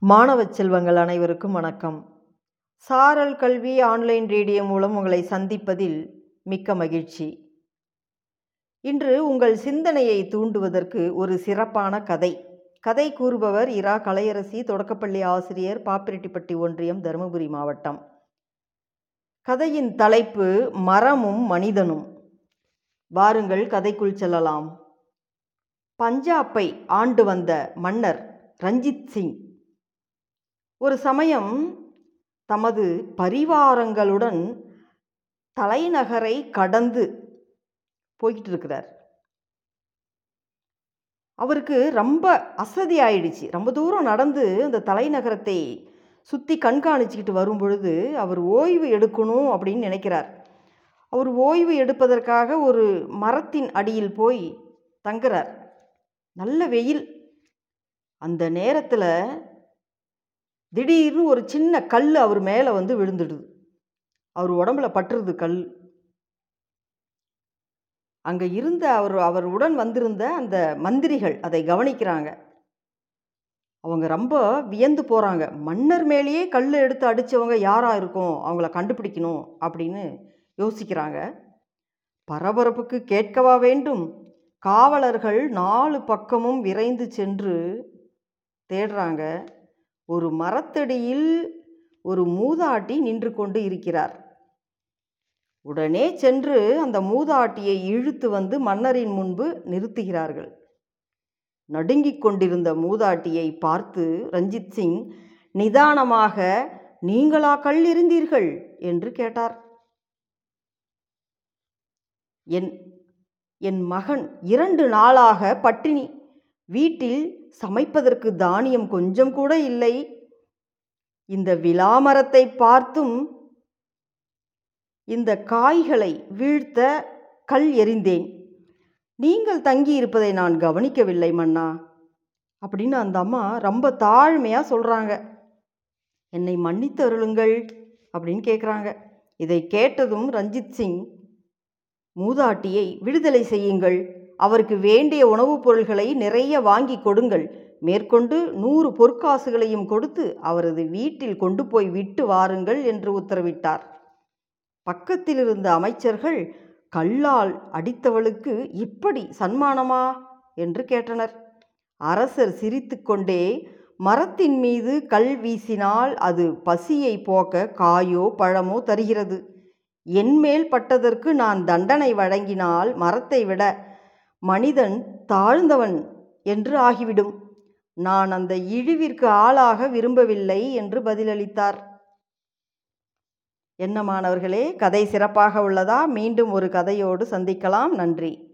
மாணவ செல்வங்கள் அனைவருக்கும் வணக்கம். சாரல் கல்வி ஆன்லைன் ரேடியோ மூலம் உங்களை சந்திப்பதில் மிக்க மகிழ்ச்சி. இன்று உங்கள் சிந்தனையை தூண்டுவதற்கு ஒரு சிறப்பான கதை. கதை கூறுபவர் இரா கலையரசி தொடக்கப்பள்ளி ஆசிரியர் பாப்பிரெட்டிப்பட்டி ஒன்றியம் தருமபுரி மாவட்டம். கதையின் தலைப்பு மரமும் மனிதனும். வாருங்கள் கதைக்குள் செல்லலாம். பஞ்சாப்பை ஆண்டு வந்த மன்னர் ரஞ்சித் சிங் ஒரு சமயம் தமது பரிவாரங்களுடன் தலைநகரை கடந்து போய்கிட்டு இருக்கிறார் அவருக்கு ரொம்ப அசதி ஆயிடுச்சு. ரொம்ப தூரம் நடந்து அந்த தலைநகரத்தை சுற்றி கண்காணிச்சிக்கிட்டு வரும் பொழுது அவர் ஓய்வு எடுக்கணும் அப்படின்னு நினைக்கிறார். அவர் ஓய்வு எடுப்பதற்காக ஒரு மரத்தின் அடியில் போய் தங்குறார். நல்ல வெயில். அந்த நேரத்தில் திடீர்னு ஒரு சின்ன கல் அவர் மேலே வந்து விழுந்துடுது. அவர் உடம்புல பட்டுருது கல். அங்கே இருந்த அவர் அவர் உடன் வந்திருந்த அந்த மந்திரிகள் அதை கவனிக்கிறாங்க. அவங்க ரொம்ப வியந்து போகிறாங்க மன்னர் மேலேயே கல் எடுத்து அடித்தவங்க யாராக இருக்கும்? அவங்கள கண்டுபிடிக்கணும் அப்படின்னு யோசிக்கிறாங்க. பரபரப்புக்கு கேட்கவா வேண்டும்? காவலர்கள் நாலு பக்கமும் விரைந்து சென்று தேடுறாங்க. ஒரு மரத்தடியில் ஒரு மூதாட்டி நின்று கொண்டு இருக்கிறார். உடனே சென்று அந்த மூதாட்டியை இழுத்து வந்து மன்னரின் முன்பு நிறுத்துகிறார்கள். நடுங்கிக் கொண்டிருந்த மூதாட்டியை பார்த்து ரஞ்சித் சிங் நிதானமாக நீங்களா கல் இருந்தீர்கள் என்று கேட்டார். என் என் மகன் இரண்டு நாளாக பட்டினி வீட்டில் சமைப்பதற்கு தானியம் கொஞ்சம் கூட இல்லை. இந்த விலாமரத்தை பார்த்தும் இந்த காய்களை வீழ்த்த கல் எறிந்தேன் நீங்கள் தங்கி இருப்பதை நான் கவனிக்கவில்லை மன்னா. அப்படின்னு அந்த அம்மா ரொம்ப தாழ்மையாக சொல்கிறாங்க என்னை மன்னித்து அருளுங்கள் அப்படின்னு கேட்குறாங்க இதை கேட்டதும் ரஞ்சித் சிங் மூதாட்டியை விடுதலை செய்யுங்கள் அவருக்கு வேண்டிய உணவுப் பொருள்களை நிறைய வாங்கி கொடுங்கள். மேற்கொண்டு நூறு பொற்காசுகளையும் கொடுத்து அவரது வீட்டில் கொண்டு போய் விட்டு வாருங்கள் என்று உத்தரவிட்டார். பக்கத்தில் இருந்த அமைச்சர்கள் கல்லால் அடித்தவளுக்கு இப்படி சன்மானமா என்று கேட்டனர். அரசர் சிரித்துக்கொண்டே மரத்தின் மீது கல் வீசினால் அது பசியை போக்க காயோ பழமோ தருகிறது. என்மேல் பட்டதற்கு நான் தண்டனை வழங்கினால் மரத்தை விட மனிதன் தாழ்ந்தவன் என்று ஆகிவிடும். நான் அந்த இழிவிற்கு ஆளாக விரும்பவில்லை என்று பதிலளித்தார். என்ன மாணவர்களே கதை சிறப்பாக உள்ளதா? மீண்டும் ஒரு கதையோடு சந்திக்கலாம். நன்றி.